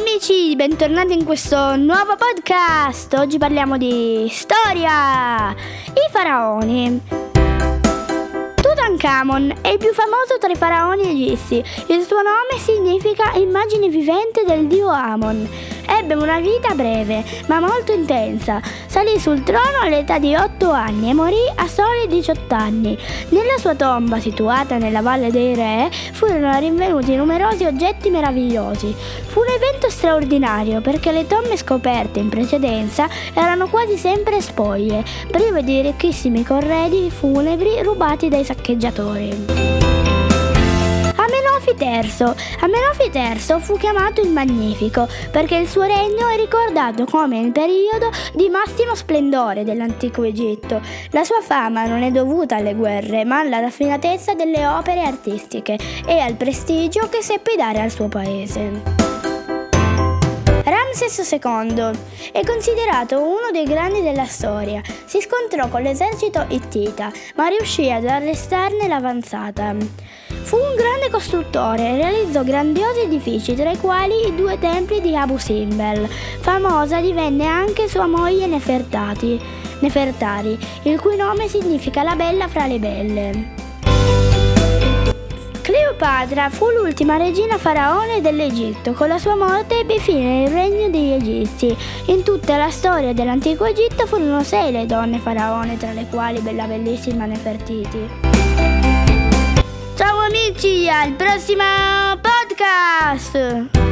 amici, bentornati in questo nuovo podcast. Oggi parliamo di storia. I faraoni. Tutankhamon è il più famoso tra i faraoni egizi. Il suo nome significa immagine vivente del dio Amon. Ebbe una vita breve, ma molto intensa. Salì sul trono all'età di 8 anni e morì a soli 18 anni. Nella sua tomba, situata nella Valle dei Re, furono rinvenuti numerosi oggetti meravigliosi. Fu un evento straordinario perché le tombe scoperte in precedenza erano quasi sempre spoglie, prive di ricchissimi corredi funebri rubati dai saccheggiatori. III. Amenofi III fu chiamato il Magnifico perché il suo regno è ricordato come il periodo di massimo splendore dell'antico Egitto. La sua fama non è dovuta alle guerre, ma alla raffinatezza delle opere artistiche e al prestigio che seppe dare al suo paese. Ramses II è considerato uno dei grandi della storia. Si scontrò con l'esercito ittita, ma riuscì ad arrestarne l'avanzata. Fu un grande costruttore e realizzò grandiosi edifici, tra i quali i due templi di Abu Simbel. Famosa divenne anche sua moglie Nefertati, Nefertari, il cui nome significa la bella fra le belle. Cleopatra fu l'ultima regina faraone dell'Egitto. Con la sua morte ebbe fine il regno degli Egizi. In tutta la storia dell'antico Egitto furono sei le donne faraone, tra le quali Bella Bellissima Nefertiti. Amici, al prossimo podcast!